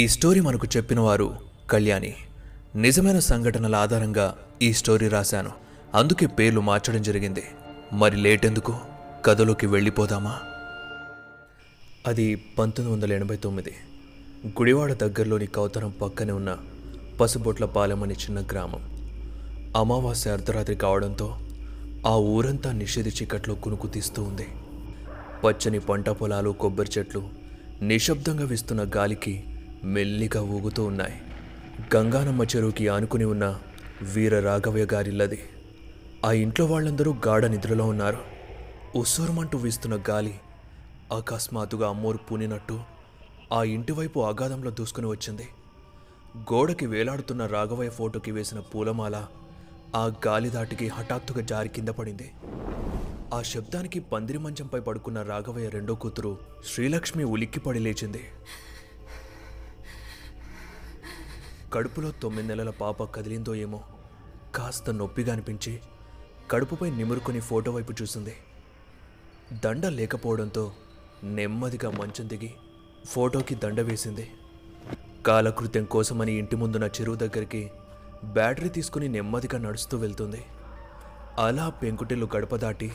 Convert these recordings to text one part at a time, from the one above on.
ఈ స్టోరీ మనకు చెప్పిన వారు కళ్యాణి. నిజమైన సంఘటనల ఆధారంగా ఈ స్టోరీ రాశాను. అందుకే పేర్లు మార్చడం జరిగింది. మరి లేటెందుకు? కథలోకి వెళ్ళిపోదామా? అది పంతొమ్మిది వందల ఎనభై తొమ్మిది. గుడివాడ దగ్గరలోని కౌతరం పక్కనే ఉన్న పసుబొట్ల పాలెం అనే చిన్న గ్రామం. అమావాస్య అర్ధరాత్రి కావడంతో ఆ ఊరంతా నిషేధి చీకట్లో కునుకు తీస్తూ ఉంది. పచ్చని పంట పొలాలు కొబ్బరి చెట్లు నిశ్శబ్దంగా వీస్తున్న గాలికి మెల్లిగా ఊగుతూ ఉన్నాయి. గంగానమ్మ చెరువుకి ఆనుకుని ఉన్న వీర రాఘవయ్య గారిల్లది. ఆ ఇంట్లో వాళ్ళందరూ గాఢ నిద్రలో ఉన్నారు. ఉసూరుమంటూ వీస్తున్న గాలి అకస్మాత్తుగా అమ్మోరు పూనినట్టు ఆ ఇంటివైపు ఆగాధంలో అగాధంలో దూసుకుని వచ్చింది. గోడకి వేలాడుతున్న రాఘవయ్య ఫోటోకి వేసిన పూలమాల ఆ గాలి దాటికి హఠాత్తుగా జారి కింద పడింది. ఆ శబ్దానికి పందిరి మంచంపై పడుకున్న రాఘవయ్య రెండో కూతురు శ్రీలక్ష్మి ఉలిక్కిపడి లేచింది. కడుపులో తొమ్మిది నెలల పాప కదిలిందో ఏమో కాస్త నొప్పిగా అనిపించి కడుపుపై నిమురుకొని ఫోటో వైపు చూసింది. దండ లేకపోవడంతో నెమ్మదిగా మంచం దిగి ఫోటోకి దండ వేసింది. కాలకృత్యం కోసమని ఇంటి ముందున్న చెరువు దగ్గరికి బ్యాటరీ తీసుకుని నెమ్మదిగా నడుస్తూ వెళ్తుంది. అలా పెంకుటిల్లు గడప దాటి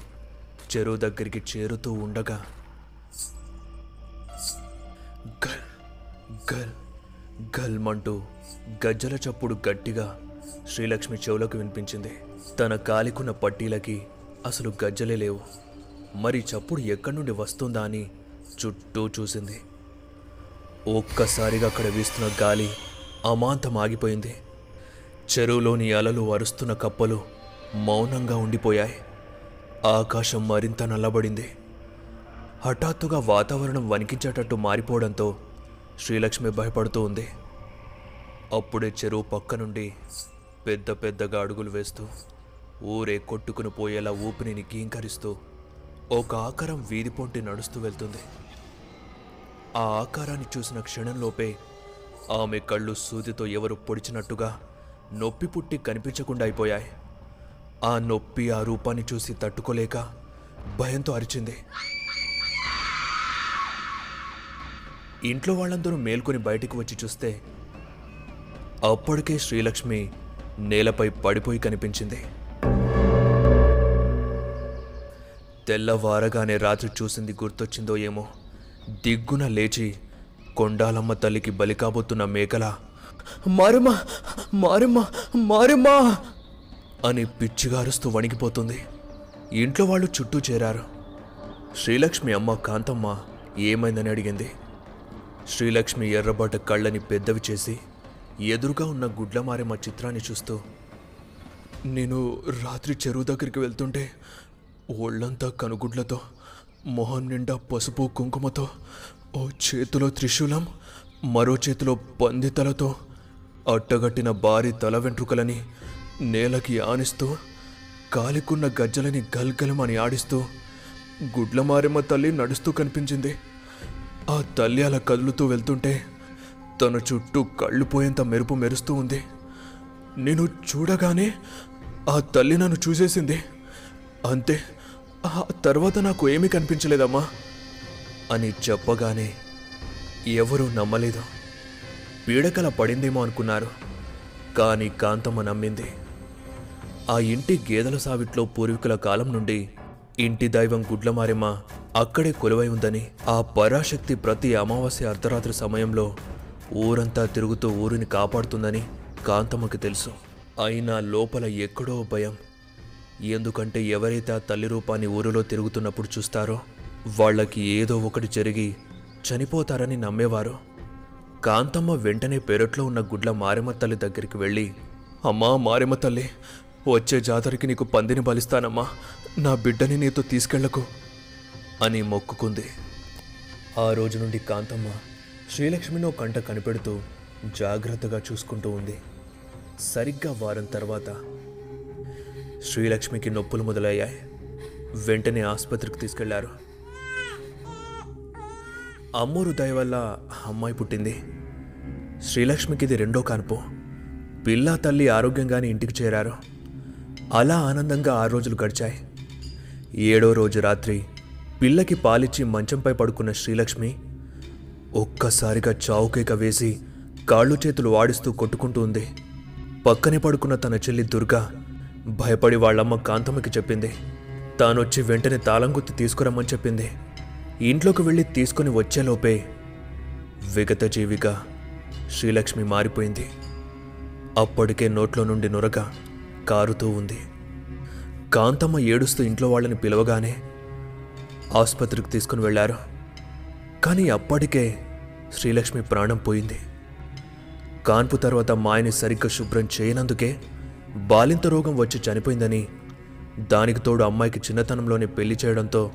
చెరువు దగ్గరికి చేరుతూ ఉండగా గల్ గల్ గల్మంటూ గజ్జల చప్పుడు గట్టిగా శ్రీలక్ష్మి చెవులకు వినిపించింది. తన కాలికున్న పట్టీలకి అసలు గజ్జలే లేవు. మరి చప్పుడు ఎక్కడి నుండి వస్తుందా అని చుట్టూ చూసింది. ఒక్కసారిగా అక్కడ వీస్తున్న గాలి అమాంతం ఆగిపోయింది. చెరువులోని అలలు అరుస్తున్న కప్పలు మౌనంగా ఉండిపోయాయి. ఆకాశం మరింత నల్లబడింది. హఠాత్తుగా వాతావరణం వణికించేటట్టు మారిపోవడంతో శ్రీలక్ష్మి భయపడుతూ ఉంది. అప్పుడే చెరువు పక్క నుండి పెద్ద పెద్దగా అడుగులు వేస్తూ ఊరే కొట్టుకుని పోయేలా ఊపిరిని గీంకరిస్తూ ఒక ఆకారం వీధి పొంటి నడుస్తూ వెళ్తుంది. ఆ ఆకారాన్ని చూసిన క్షణంలోపే ఆమె కళ్ళు సూదితో ఎవరు పొడిచినట్టుగా నొప్పి పుట్టి కనిపించకుండా అయిపోయాయి. ఆ నొప్పి ఆ రూపాన్ని చూసి తట్టుకోలేక భయంతో అరిచింది. ఇంట్లో వాళ్ళందరూ మేల్కొని బయటకు వచ్చి చూస్తే అప్పటికే శ్రీలక్ష్మి నేలపై పడిపోయి కనిపించింది. తెల్లవారగానే రాత్రి చూసింది గుర్తొచ్చిందో ఏమో. దిగ్గున లేచి కొండాలమ్మ తల్లికి బలికాబోతున్న మేకల మారమ్మా మారమ్మా మారమ్మా! అని పిచ్చిగారుస్తూ వణిగిపోతుంది వణికిపోతుంది. ఇంట్లో వాళ్ళు చుట్టూ చేరారు. శ్రీలక్ష్మి అమ్మ కాంతమ్మ ఏమైందని అడిగింది. శ్రీలక్ష్మి ఎర్రబాట కళ్ళని పెద్దవి చేసి ఎదురుగా ఉన్న గుడ్లమారెమ్మ చిత్రాన్ని చూస్తూ నేను రాత్రి చెరువు దగ్గరికి వెళ్తుంటే ఒళ్ళంతా కనుగుడ్లతో మొహం నిండా పసుపు కుంకుమతో ఓ చేతిలో త్రిశూలం మరో చేతిలో పందితలతో అట్టగట్టిన భారీ తల వెంట్రుకలని నేలకి ఆనిస్తూ కాలికున్న గజ్జలని గల్గలమని ఆడిస్తూ గుడ్లమారెమ్మ తల్లి నడుస్తూ కనిపించింది. ఆ తల్లి అలా కదులుతూ వెళ్తుంటే తన చుట్టూ కళ్ళు పోయేంత మెరుపు మెరుస్తూ ఉంది. నేను చూడగానే ఆ తల్లి నన్ను చూసేసింది. అంతే ఆ తర్వాత నాకు ఏమీ కనిపించలేదమ్మా అని చెప్పగానే ఎవరూ నమ్మలేదు. పీడకల పడిందేమో అనుకున్నారు కానీ కాంతమ్మ నమ్మింది. ఆ ఇంటి గేదెల సావిట్లో పూర్వీకుల కాలం నుండి ఇంటి దైవం గుడ్లమారెమ్మ అక్కడే కొలువై ఉందని ఆ పరాశక్తి ప్రతి అమావాస్య అర్ధరాత్రి సమయంలో ఊరంతా తిరుగుతూ ఊరిని కాపాడుతుందని కాంతమ్మకి తెలుసు. అయినా లోపల ఎక్కడో భయం. ఎందుకంటే ఎవరైతే ఆ తల్లి రూపాన్ని ఊరిలో తిరుగుతున్నప్పుడు చూస్తారో వాళ్ళకి ఏదో ఒకటి జరిగి చనిపోతారని నమ్మేవారు. కాంతమ్మ వెంటనే పెరట్లో ఉన్న గుడ్ల మారెమ్మ తల్లి దగ్గరికి వెళ్ళి అమ్మా మారెమ్మ తల్లి వచ్చే జాతరకి నీకు పందిని బలిస్తానమ్మా. నా బిడ్డని నీతో తీసుకెళ్ళకు అని మొక్కుకుంది. ఆ రోజు నుండి కాంతమ్మ శ్రీలక్ష్మినో కంట కనిపెడుతూ జాగ్రత్తగా చూసుకుంటూ ఉంది. సరిగ్గా వారం తర్వాత శ్రీలక్ష్మికి నొప్పులు మొదలయ్యాయి. వెంటనే ఆసుపత్రికి తీసుకెళ్ళారు. అమ్మూరు దయ వల్ల అమ్మాయి పుట్టింది. శ్రీలక్ష్మికి ఇది రెండో కాన్పు. పిల్ల తల్లి ఆరోగ్యంగానే ఇంటికి చేరారు. అలా ఆనందంగా ఆరు రోజులు గడిచాయి. ఏడో రోజు రాత్రి పిల్లకి పాలిచ్చి మంచంపై పడుకున్న శ్రీలక్ష్మి ఒక్కసారిగా చావుకేక వేసి కాళ్ళు చేతులు వాడిస్తూ కొట్టుకుంటూ ఉంది. పక్కనే పడుకున్న తన చెల్లి దుర్గా భయపడి వాళ్ళమ్మ కాంతమ్మకి చెప్పింది. తానొచ్చి వెంటనే తాళం గుత్తి తీసుకురమ్మని చెప్పింది. ఇంట్లోకి వెళ్ళి తీసుకుని వచ్చేలోపే విగత జీవిగా శ్రీలక్ష్మి మారిపోయింది. అప్పటికే నోట్లో నుండి నొరగ కారుతూ ఉంది. కాంతమ్మ ఏడుస్తూ ఇంట్లో వాళ్ళని పిలవగానే ఆసుపత్రికి తీసుకుని వెళ్ళారు కానీ అప్పటికే శ్రీలక్ష్మి ప్రాణం పోయింది. కాన్పు తర్వాత మాయని సరిగ్గా శుభ్రం చేయనందుకే బాలింత రోగం వచ్చి చనిపోయిందని దానికి తోడు అమ్మాయికి చిన్నతనంలోనే పెళ్ళి చేయడంతో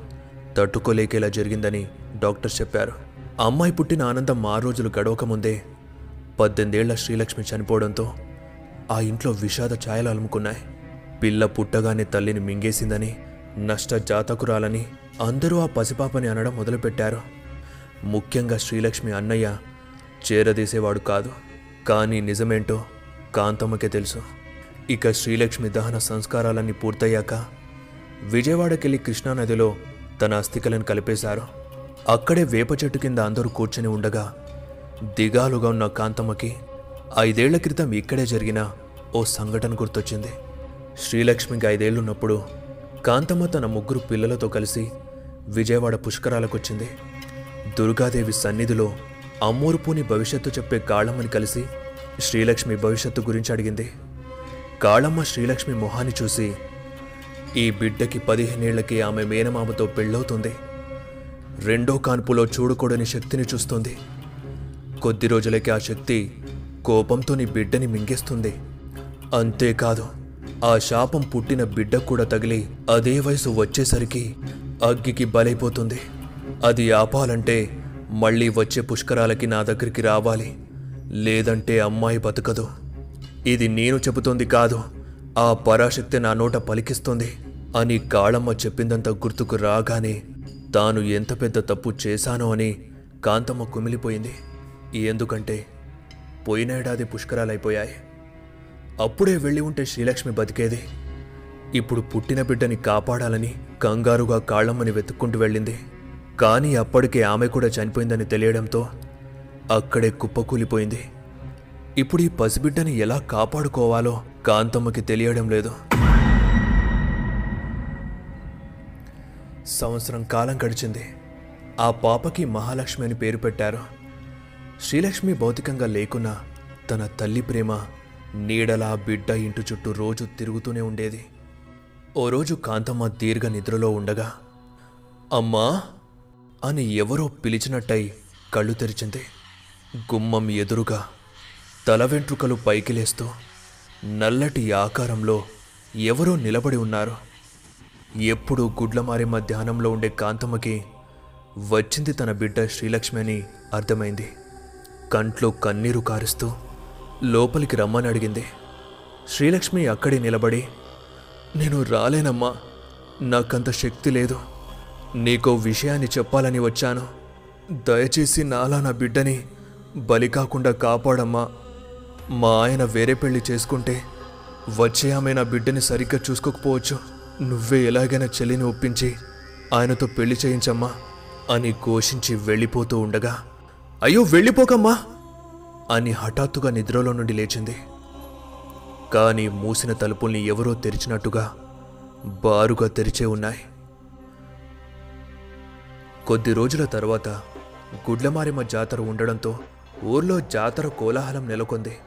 తట్టుకోలేకేలా జరిగిందని డాక్టర్ చెప్పారు. అమ్మాయి పుట్టిన ఆనందం ఆ రోజులు గడవకముందే పద్దెనిమిదేళ్ళ శ్రీలక్ష్మి చనిపోవడంతో ఆ ఇంట్లో విషాద ఛాయలు అలుముకున్నాయి. పిల్ల పుట్టగానే తల్లిని మింగేసిందని నష్ట జాతకురాలని అందరూ ఆ పసిపాపని అనడం మొదలుపెట్టారు. ముఖ్యంగా శ్రీలక్ష్మి అన్నయ్య చేరదీసేవాడు కాదు. కానీ నిజమేంటో కాంతమ్మకే తెలుసు. ఇక శ్రీలక్ష్మి దహన సంస్కారాలన్నీ పూర్తయ్యాక విజయవాడకెళ్ళి కృష్ణానదిలో తన అస్థికలను కలిపేశారు. అక్కడే వేప చెట్టు కింద అందరూ కూర్చొని ఉండగా దిగాలుగా ఉన్న కాంతమ్మకి ఐదేళ్ళ క్రితం ఇక్కడే జరిగిన ఓ సంఘటన గుర్తొచ్చింది. శ్రీలక్ష్మికి ఐదేళ్ళున్నప్పుడు కాంతమ్మ తన ముగ్గురు పిల్లలతో కలిసి విజయవాడ పుష్కరాలకొచ్చింది. దుర్గాదేవి సన్నిధిలో అమ్మోరుపూని భవిష్యత్తు చెప్పే కాళమ్మని కలిసి శ్రీలక్ష్మి భవిష్యత్తు గురించి అడిగింది. కాళమ్మ శ్రీలక్ష్మి మొహాన్ని చూసి ఈ బిడ్డకి పదిహేనేళ్ళకి ఆమె మేనమామతో పెళ్ళవుతుంది. రెండో కాన్పులో చూడకూడని శక్తిని చూస్తుంది. కొద్ది రోజులకి ఆ శక్తి కోపంతో నీ బిడ్డని మింగేస్తుంది. అంతేకాదు ఆ శాపం పుట్టిన బిడ్డ కూడా తగిలి అదే వయసు వచ్చేసరికి అగ్గికి బలైపోతుంది. అది ఆపాలంటే మళ్ళీ వచ్చే పుష్కరాలకి నా దగ్గరికి రావాలి. లేదంటే అమ్మాయి బతకదు. ఇది నేను చెబుతోంది కాదు. ఆ పరాశక్తి నా నోట పలికిస్తుంది అని కాళమ్మ చెప్పిందంత గుర్తుకు రాగానే తాను ఎంత పెద్ద తప్పు చేశానో అని కాంతమ్మ కుమిలిపోయింది. ఎందుకంటే పోయినేడాది పుష్కరాలైపోయాయి. అప్పుడే వెళ్ళి ఉంటే శ్రీలక్ష్మి బతికేది. ఇప్పుడు పుట్టిన బిడ్డని కాపాడాలని కంగారుగా కాళ్ళమ్మని వెతుక్కుంటూ వెళ్ళింది. కానీ అప్పటికే ఆమె కూడా చనిపోయిందని తెలియడంతో అక్కడే కుప్పకూలిపోయింది. ఇప్పుడు ఈ పసిబిడ్డని ఎలా కాపాడుకోవాలో కాంతమ్మకి తెలియడం లేదు. సంవత్సరం కాలం గడిచింది. ఆ పాపకి మహాలక్ష్మి అని పేరు పెట్టారు. శ్రీలక్ష్మి భౌతికంగా లేకున్నా తన తల్లి ప్రేమ నీడలా బిడ్డ ఇంటి చుట్టూ రోజు తిరుగుతూనే ఉండేది. ఓ రోజు కాంతమ్మ దీర్ఘ నిద్రలో ఉండగా అమ్మా అని ఎవరో పిలిచినట్టయి కళ్ళు తెరిచింది. గుమ్మం ఎదురుగా తల వెంట్రుకలు పైకి లేస్తూ నల్లటి ఆకారంలో ఎవరో నిలబడి ఉన్నారు. ఎప్పుడు గుడ్లమారెమ్మ ధ్యానంలో ఉండే కాంతమ్మకి వచ్చింది తన బిడ్డ శ్రీలక్ష్మి అని అర్థమైంది. కంట్లో కన్నీరు కారుస్తూ లోపలికి రమ్మని అడిగింది. శ్రీలక్ష్మి అక్కడే నిలబడి నేను రాలేనమ్మా నాకంత శక్తి లేదు. నీకో విషయాన్ని చెప్పాలని వచ్చాను. దయచేసి నాలా నా బిడ్డని బలి కాకుండా కాపాడమ్మా. మా ఆయన వేరే పెళ్ళి చేసుకుంటే వచ్చే ఆమె నా బిడ్డని సరిగ్గా చూసుకోకపోవచ్చు. నువ్వే ఎలాగైనా చెల్లిని ఒప్పించి ఆయనతో పెళ్ళి చేయించమ్మా అని ఘోషించి వెళ్ళిపోతూ ఉండగా అయ్యో వెళ్ళిపోకమ్మా అని హఠాత్తుగా నిద్రలో నుండి లేచింది. కానీ మూసిన తలుపుల్ని ఎవరో తెరిచినట్టుగా బారుగా తెరిచే ఉన్నాయి. కొద్ది రోజుల తర్వాత గుడ్లమారిమ్మ జాతర ఉండడంతో ఊర్లో జాతర కోలాహలం నెలకొంది.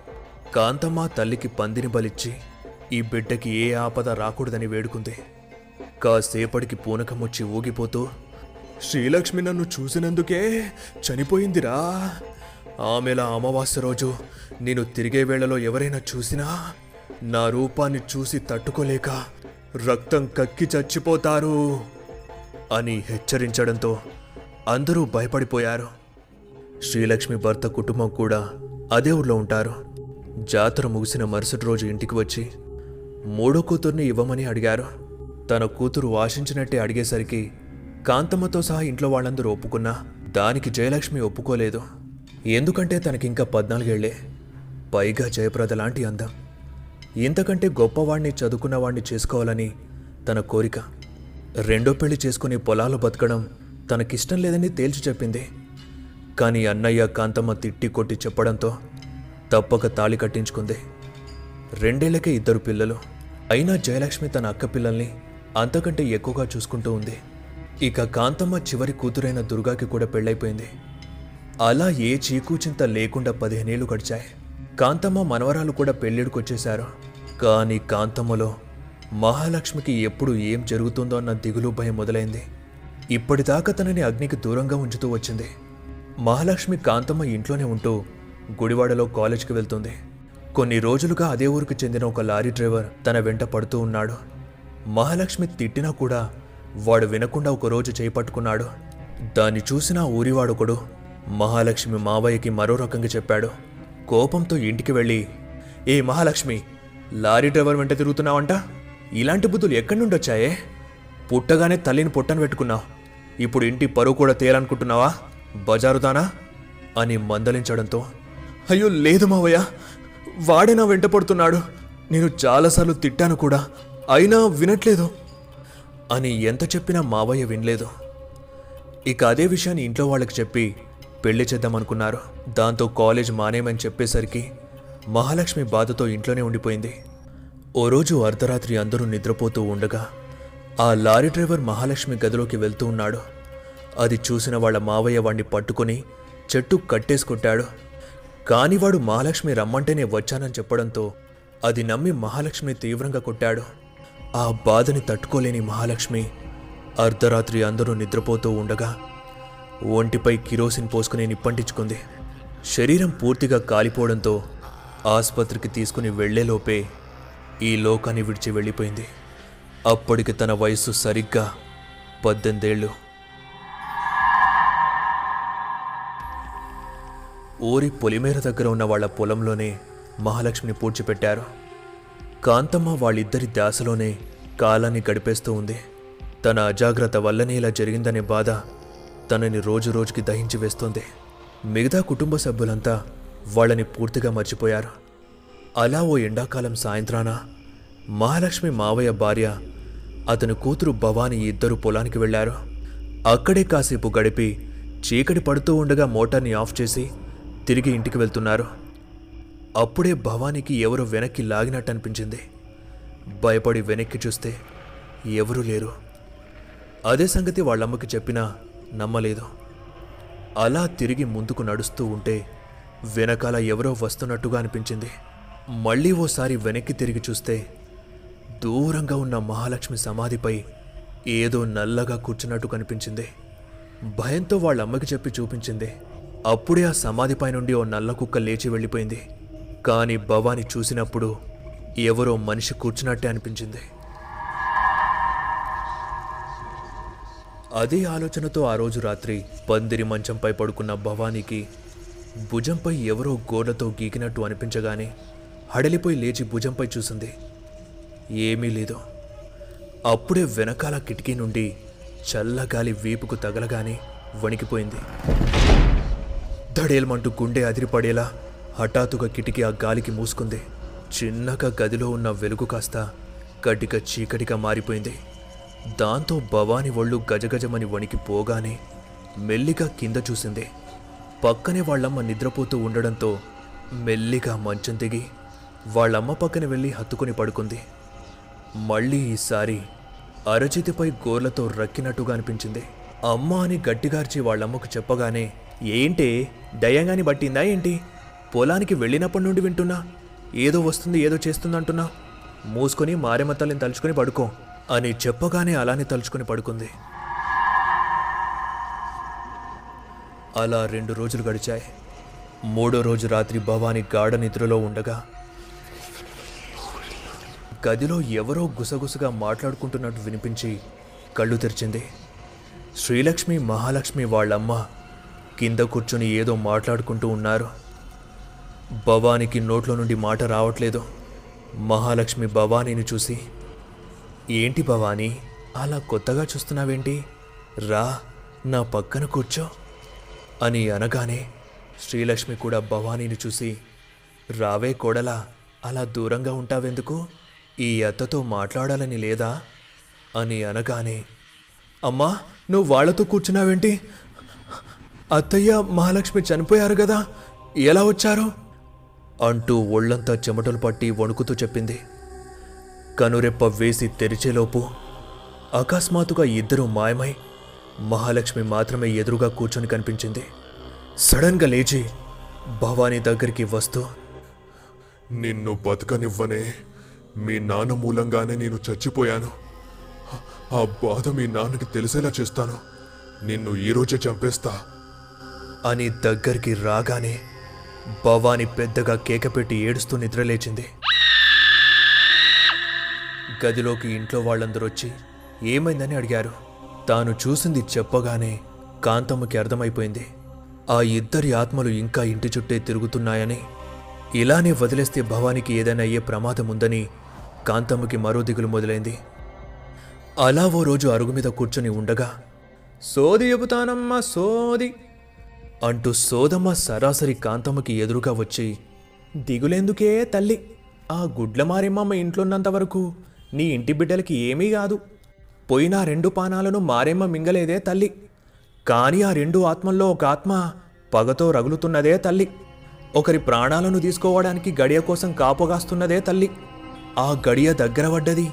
కాంతమ్మ తల్లికి పందిని బలిచ్చి ఈ బిడ్డకి ఏ ఆపద రాకూడదని వేడుకుంది. కాసేపటికి పూనకమొచ్చి ఊగిపోతూ శ్రీలక్ష్మి నన్ను చూసినందుకే చనిపోయిందిరా. ఆమెలా అమావాస్య రోజు నేను తిరిగే వేళలో ఎవరైనా చూసినా నా రూపాన్ని చూసి తట్టుకోలేక రక్తం కక్కి చచ్చిపోతారు. అని హెచ్చరించడంతో అందరూ భయపడిపోయారు. శ్రీలక్ష్మి భర్త కుటుంబం కూడా అదే ఊర్లో ఉంటారు. జాతర ముగిసిన మరుసటి రోజు ఇంటికి వచ్చి మూడో కూతుర్ని ఇవ్వమని అడిగారు. తన కూతురు ఆశించినట్టే అడిగేసరికి కాంతమ్మతో సహా ఇంట్లో వాళ్ళందరూ ఒప్పుకున్నా దానికి జయలక్ష్మి ఒప్పుకోలేదు. ఎందుకంటే తనకింకా పద్నాలుగేళ్ళే. పైగా జయప్రద లాంటి అందం. ఇంతకంటే గొప్పవాణ్ణి చదువుకున్నవాణ్ణి చేసుకోవాలని తన కోరిక. రెండో పెళ్ళి చేసుకుని పొలాలు బతకడం తనకిష్టం లేదని తేల్చి చెప్పింది. కానీ అన్నయ్య కాంతమ్మ తిట్టి కొట్టి చెప్పడంతో తప్పక తాళి కట్టించుకుంది. రెండేళ్ళకే ఇద్దరు పిల్లలు. అయినా జయలక్ష్మి తన అక్క పిల్లల్ని అంతకంటే ఎక్కువగా చూసుకుంటూ ఉంది. ఇక కాంతమ్మ చివరి కూతురైన దుర్గాకి కూడా పెళ్ళైపోయింది. అలా ఏ చీకూచింత లేకుండా పదిహేనేళ్ళు గడిచాయి. కాంతమ్మ మనవరాలు కూడా పెళ్ళిడికొచ్చేశారు. కానీ కాంతమ్మలో మహాలక్ష్మికి ఎప్పుడు ఏం జరుగుతుందో అన్న దిగులు భయం మొదలైంది. ఇప్పటిదాకా తనని అగ్నికి దూరంగా ఉంచుతూ వచ్చింది. మహాలక్ష్మి కాంతమ్మ ఇంట్లోనే ఉంటూ గుడివాడలో కాలేజ్కి వెళ్తుంది. కొన్ని రోజులుగా అదే ఊరికి చెందిన ఒక లారీ డ్రైవర్ తన వెంట పడుతూ ఉన్నాడు. మహాలక్ష్మి తిట్టినా కూడా వాడు వినకుండా ఒకరోజు చేపట్టుకున్నాడు దాన్ని చూసిన ఊరివాడొకడు మహాలక్ష్మి మావయ్యకి మరో రకంగా చెప్పాడు. కోపంతో ఇంటికి వెళ్ళి ఏ మహాలక్ష్మి లారీ డ్రైవర్ వెంట తిరుగుతున్నావంట? ఇలాంటి బుద్ధులు ఎక్కడి నుండి వచ్చాయే? పుట్టగానే తల్లిని పుట్టను పెట్టుకున్నావు. ఇప్పుడు ఇంటి పరువు కూడా తేయాలనుకుంటున్నావా బజారుదానా? అని మందలించడంతో. అయ్యో లేదు మావయ్య. వాడే నా వెంట పడుతున్నాడు. నేను చాలాసార్లు తిట్టాను కూడా. అయినా వినట్లేదు. అని ఎంత చెప్పినా మావయ్య వినలేదు. ఇక అదే విషయాన్ని ఇంట్లో వాళ్ళకి చెప్పి పెళ్ళి చేద్దామనుకున్నారు. దాంతో కాలేజ్ మానేయమని చెప్పేసరికి మహాలక్ష్మి బాధతో ఇంట్లోనే ఉండిపోయింది. ఓ రోజు అర్ధరాత్రి అందరూ నిద్రపోతూ ఉండగా ఆ లారీ డ్రైవర్ మహాలక్ష్మి గదిలోకి వెళ్తూ ఉన్నాడు. అది చూసిన వాళ్ళ మావయ్య వాణ్ణి పట్టుకుని చెట్టు కట్టేసుకుంటాడు. కాని వాడు మహాలక్ష్మి రమ్మంటేనే వచ్చానని చెప్పడంతో అది నమ్మి మహాలక్ష్మి తీవ్రంగా కొట్టాడు. ఆ బాధని తట్టుకోలేని మహాలక్ష్మి అర్ధరాత్రి అందరూ నిద్రపోతూ ఉండగా ఒంటిపై కిరోసిన్ పోసుకుని నిప్పంటించుకుంది. శరీరం పూర్తిగా కాలిపోవడంతో ఆసుపత్రికి తీసుకుని వెళ్ళేలోపే ఈ లోకాన్ని విడిచి వెళ్ళిపోయింది. అప్పటికి తన వయస్సు సరిగ్గా పద్దెనిమిదేళ్ళు. ఊరి పొలిమేర దగ్గర ఉన్న వాళ్ళ పొలంలోనే మహాలక్ష్మిని పూడ్చిపెట్టారు. కాంతమ్మ వాళ్ళిద్దరి దాసలోనే కాలాన్ని గడిపేస్తూ ఉంది. తన అజాగ్రత్త వల్లనే ఇలా జరిగిందనే బాధ తనని రోజు రోజుకి దహించి వేస్తుంది. మిగతా కుటుంబ సభ్యులంతా వాళ్ళని పూర్తిగా మర్చిపోయారు. అలా ఓ ఎండాకాలం సాయంత్రాన మహాలక్ష్మి మావయ్య భార్య అతని కూతురు భవాని ఇద్దరు పొలానికి వెళ్ళారు అక్కడే కాసేపు గడిపి చీకటి పడుతూ ఉండగా మోటార్ని ఆఫ్ చేసి తిరిగి ఇంటికి వెళ్తున్నారు. అప్పుడే భవానీకి ఎవరో వెనక్కి లాగినట్టు అనిపించింది. భయపడి వెనక్కి చూస్తే ఎవరూ లేరు. అదే సంగతి వాళ్ళమ్మకి చెప్పినా నమ్మలేదు. అలా తిరిగి ముందుకు నడుస్తూ ఉంటే వెనకాల ఎవరో వస్తున్నట్టుగా అనిపించింది. మళ్ళీ ఓసారి వెనక్కి తిరిగి చూస్తే దూరంగా ఉన్న మహాలక్ష్మి సమాధిపై ఏదో నల్లగా కూర్చున్నట్టు కనిపించింది. భయంతో వాళ్ళ అమ్మకి చెప్పి చూపించింది. అప్పుడే ఆ సమాధిపై నుండి ఓ నల్ల కుక్క లేచి వెళ్ళిపోయింది. కానీ భవాని చూసినప్పుడు ఎవరో మనిషి కూర్చున్నట్టే అనిపించింది. అదే ఆలోచనతో ఆ రోజు రాత్రి పందిరి మంచంపై పడుకున్న భవానీకి భుజంపై ఎవరో గోడతో గీకినట్టు అనిపించగానే హడలిపోయి లేచి భుజంపై చూసింది. ఏమీ లేదు. అప్పుడే వెనకాల కిటికీ నుండి చల్లగాలి వీపుకు తగలగానే వణికిపోయింది. దడేల్మంటూ గుండె అదిరిపడేలా హఠాత్తుగా కిటికీ ఆ గాలికి మూసుకుంది. చిన్నగా గదిలో ఉన్న వెలుగు కాస్త కటిక చీకటిగా మారిపోయింది. దాంతో భవాని ఒళ్ళు గజగజమని వణికి పోగానే మెల్లిగా కింద చూసింది. పక్కనే వాళ్ళమ్మ నిద్రపోతూ ఉండడంతో మెల్లిగా మంచం దిగి వాళ్ళమ్మ పక్కన వెళ్ళి హత్తుకుని పడుకుంది. మళ్ళీ ఈసారి అరచితిపై గోర్లతో రక్కినట్టుగా అనిపించింది. అమ్మ అని గట్టిగార్చి వాళ్ళమ్మకు చెప్పగానే ఏంటి దయ్యంగాని పట్టిందా ఏంటి? పొలానికి వెళ్ళినప్పటి నుండి వింటున్నా. ఏదో వస్తుంది ఏదో చేస్తుందంటున్నా మూసుకొని మారేమతల్ని తలుచుకుని తలుచుకొని పడుకో అని చెప్పగానే అలానే తలుచుకొని పడుకుంది. అలా రెండు రోజులు గడిచాయి. మూడో రోజు రాత్రి భవాని గాఢ నిద్రలో ఉండగా గదిలో ఎవరో గుసగుసగా మాట్లాడుకుంటున్నట్టు వినిపించి కళ్ళు తెరిచింది. శ్రీలక్ష్మి మహాలక్ష్మి వాళ్ళమ్మ కింద కూర్చొని ఏదో మాట్లాడుకుంటూ ఉన్నారు. భవానికి నోట్లో నుండి మాట రావట్లేదు. మహాలక్ష్మి భవానీని చూసి ఏంటి భవానీ అలా కొత్తగా చూస్తున్నావేంటి? రా నా పక్కన కూర్చో అని అనగానే శ్రీలక్ష్మి కూడా భవానీని చూసి రావే కోడలా అలా దూరంగా ఉంటావెందుకు? ఈ అత్తతో మాట్లాడాలని లేదా? అని అనగానే అమ్మా నువ్వు వాళ్ళతో కూర్చున్నావేంటి? అత్తయ్య మహాలక్ష్మి చనిపోయారు కదా ఎలా వచ్చారు? అంటూ ఒళ్ళంతా చెమటలు పట్టి వణుకుతూ చెప్పింది. కనురెప్ప వేసి తెరిచేలోపు అకస్మాత్తుగా ఇద్దరూ మాయమై మహాలక్ష్మి మాత్రమే ఎదురుగా కూర్చొని కనిపించింది. సడన్గా లేచి భవానీ దగ్గరికి వస్తూ నిన్ను బతకనివ్వనే మీ నాన్న మూలంగానే నేను చచ్చిపోయాను. ఆ బాధ మీ నాన్నకి తెలిసేలా చేస్తాను. నిన్ను ఈరోజే చంపేస్తా. అని దగ్గరికి రాగానే భవాని పెద్దగా కేక పెట్టి ఏడుస్తూ నిద్రలేచింది. గదిలోకి ఇంట్లో వాళ్ళందరూ వచ్చి ఏమైందని అడిగారు. తాను చూసింది చెప్పగానే కాంతమ్మకి అర్థమైపోయింది. ఆ ఇద్దరి ఆత్మలు ఇంకా ఇంటి చుట్టే తిరుగుతున్నాయని ఇలానే వదిలేస్తే భవానికి ఏదైనా అయ్యే ప్రమాదం ఉందని కాంతమ్మకి మరో దిగులు మొదలైంది. అలా ఓ రోజు అరుగు మీద కూర్చొని ఉండగా సోది చెబుతానమ్మా సోది అంటూ సోదమ్మ సరాసరి కాంతమ్మకి ఎదురుగా వచ్చి దిగులేందుకే తల్లి? ఆ గుడ్ల ఇంట్లోన్నంత వరకు నీ ఇంటి బిడ్డలకి ఏమీ కాదు. పోయిన రెండు పానాలను మారేమ్మ మింగలేదే తల్లి. కానీ ఆ రెండు ఆత్మల్లో ఒక ఆత్మ పగతో రగులుతున్నదే తల్లి. ఒకరి ప్రాణాలను తీసుకోవడానికి గడియ కోసం కాపుగాస్తున్నదే తల్లి. ఆ గడియ దగ్గర పడ్డది.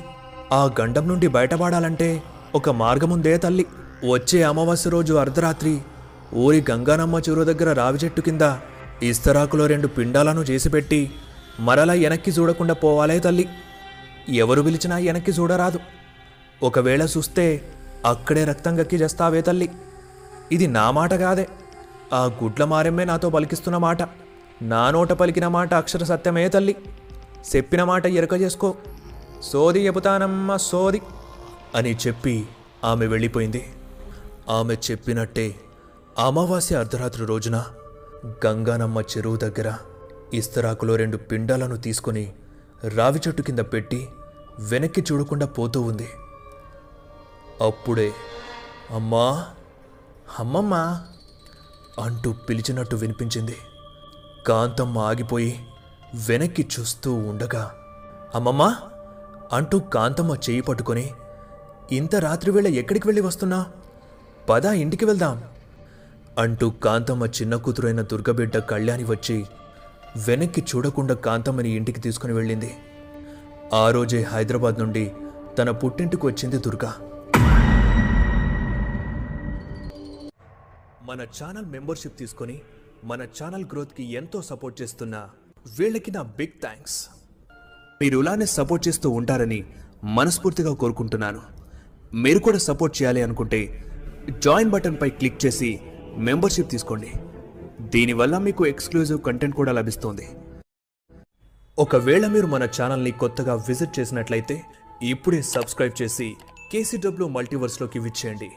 ఆ గండం నుండి బయటపడాలంటే ఒక మార్గముందే తల్లి. వచ్చే అమావాస్య రోజు అర్ధరాత్రి ఊరి గంగానమ్మ చెరువు దగ్గర రావి చెట్టు కింద ఇస్తరాకులో రెండు పిండాలను చేసిపెట్టి మరలా వెనక్కి చూడకుండా పోవాలే తల్లి. ఎవరు పిలిచినా వెనక్కి చూడరాదు. ఒకవేళ చూస్తే అక్కడే రక్తం గక్కి చేస్తావే తల్లి. ఇది నా మాట కాదే. ఆ గుడ్ల మారెమ్మే నాతో పలికిస్తున్న మాట. నా నోట పలికిన మాట అక్షర సత్యమే తల్లి. చెప్పిన మాట ఎరక చేసుకో. సోది చెబుతానమ్మా సోది అని చెప్పి ఆమె వెళ్ళిపోయింది. ఆమె చెప్పినట్టే అమావాస్య అర్ధరాత్రి రోజున గంగానమ్మ చెరువు దగ్గర ఇస్తరాకులో రెండు పిండాలను తీసుకొని రావి చెట్టు కింద పెట్టి వెనక్కి చూడకుండా పోతూ ఉంది. అప్పుడే అమ్మా అమ్మమ్మ అంటూ పిలిచినట్టు వినిపించింది. కాంతమ్మ ఆగిపోయి వెనక్కి చూస్తూ ఉండగా అమ్మమ్మ! అంటూ కాంతమ్మ చేయి పట్టుకొని ఇంత రాత్రివేళ ఎక్కడికి వెళ్ళి వస్తున్నా? పద ఇంటికి వెళ్దాం. అంటూ కాంతమ్మ చిన్న కూతురైన దుర్గబిడ్డ కళ్యాణి వచ్చి వెనక్కి చూడకుండా కాంతమ్మని ఇంటికి తీసుకుని వెళ్ళింది. ఆ రోజే హైదరాబాద్ నుండి తన పుట్టింటికి వచ్చింది దుర్గా. మన ఛానల్ మెంబర్షిప్ తీసుకొని మన ఛానల్ గ్రోత్కి ఎంతో సపోర్ట్ చేస్తున్న వీళ్ళకి నా బిగ్ థ్యాంక్స్ మీరు ఇలానే సపోర్ట్ చేస్తూ ఉంటారని మనస్ఫూర్తిగా కోరుకుంటున్నాను. మీరు కూడా సపోర్ట్ చేయాలి అనుకుంటే జాయిన్ బటన్పై క్లిక్ చేసి మెంబర్షిప్ తీసుకోండి. దీనివల్ల మీకు ఎక్స్క్లూజివ్ కంటెంట్ కూడా లభిస్తుంది. ఒకవేళ మీరు మన ఛానల్ని కొత్తగా విజిట్ చేసినట్లయితే ఇప్పుడే సబ్స్క్రైబ్ చేసి కేసీడబ్ల్యూ మల్టీవర్స్లోకి విచ్చేయండి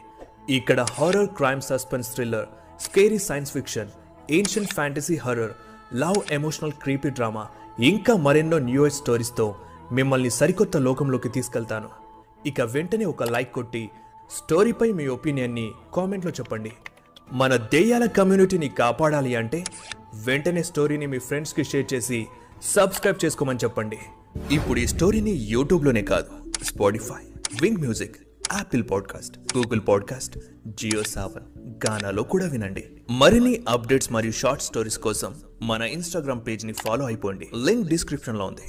ఇక్కడ horror crime suspense thriller scary science fiction ancient fantasy horror love emotional creepy drama ఇంకా మరెన్నో న్యూ ఏజ్ స్టోరీస్తో మిమ్మల్ని సరికొత్త లోకంలోకి తీసుకెళ్తాను. ఇక వెంటనే ఒక లైక్ కొట్టి స్టోరీపై మీ ఒపీనియన్ని కామెంట్లో చెప్పండి. మన దెయ్యాల కమ్యూనిటీని కాపాడాలి అంటే వెంటనే స్టోరీని మీ ఫ్రెండ్స్కి షేర్ చేసి సబ్స్క్రైబ్ చేసుకోమని చెప్పండి. ఇప్పుడు ఈ స్టోరీని యూట్యూబ్లోనే కాదు Spotify Wynk music Apple podcast Google podcast Jio Saavn గానాలో కూడా వినండి మరిన్ని అప్డేట్స్ మరియు షార్ట్ స్టోరీస్ కోసం మన ఇన్స్టాగ్రామ్ పేజ్ని ఫాలో అయిపోండి లింక్ డిస్క్రిప్షన్లో ఉంది